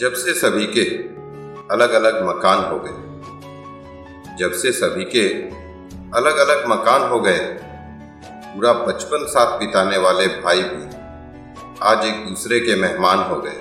जब से सभी के अलग अलग मकान हो गए, जब से सभी के अलग अलग मकान हो गए, पूरा बचपन साथ बिताने वाले भाई भी आज एक दूसरे के मेहमान हो गए।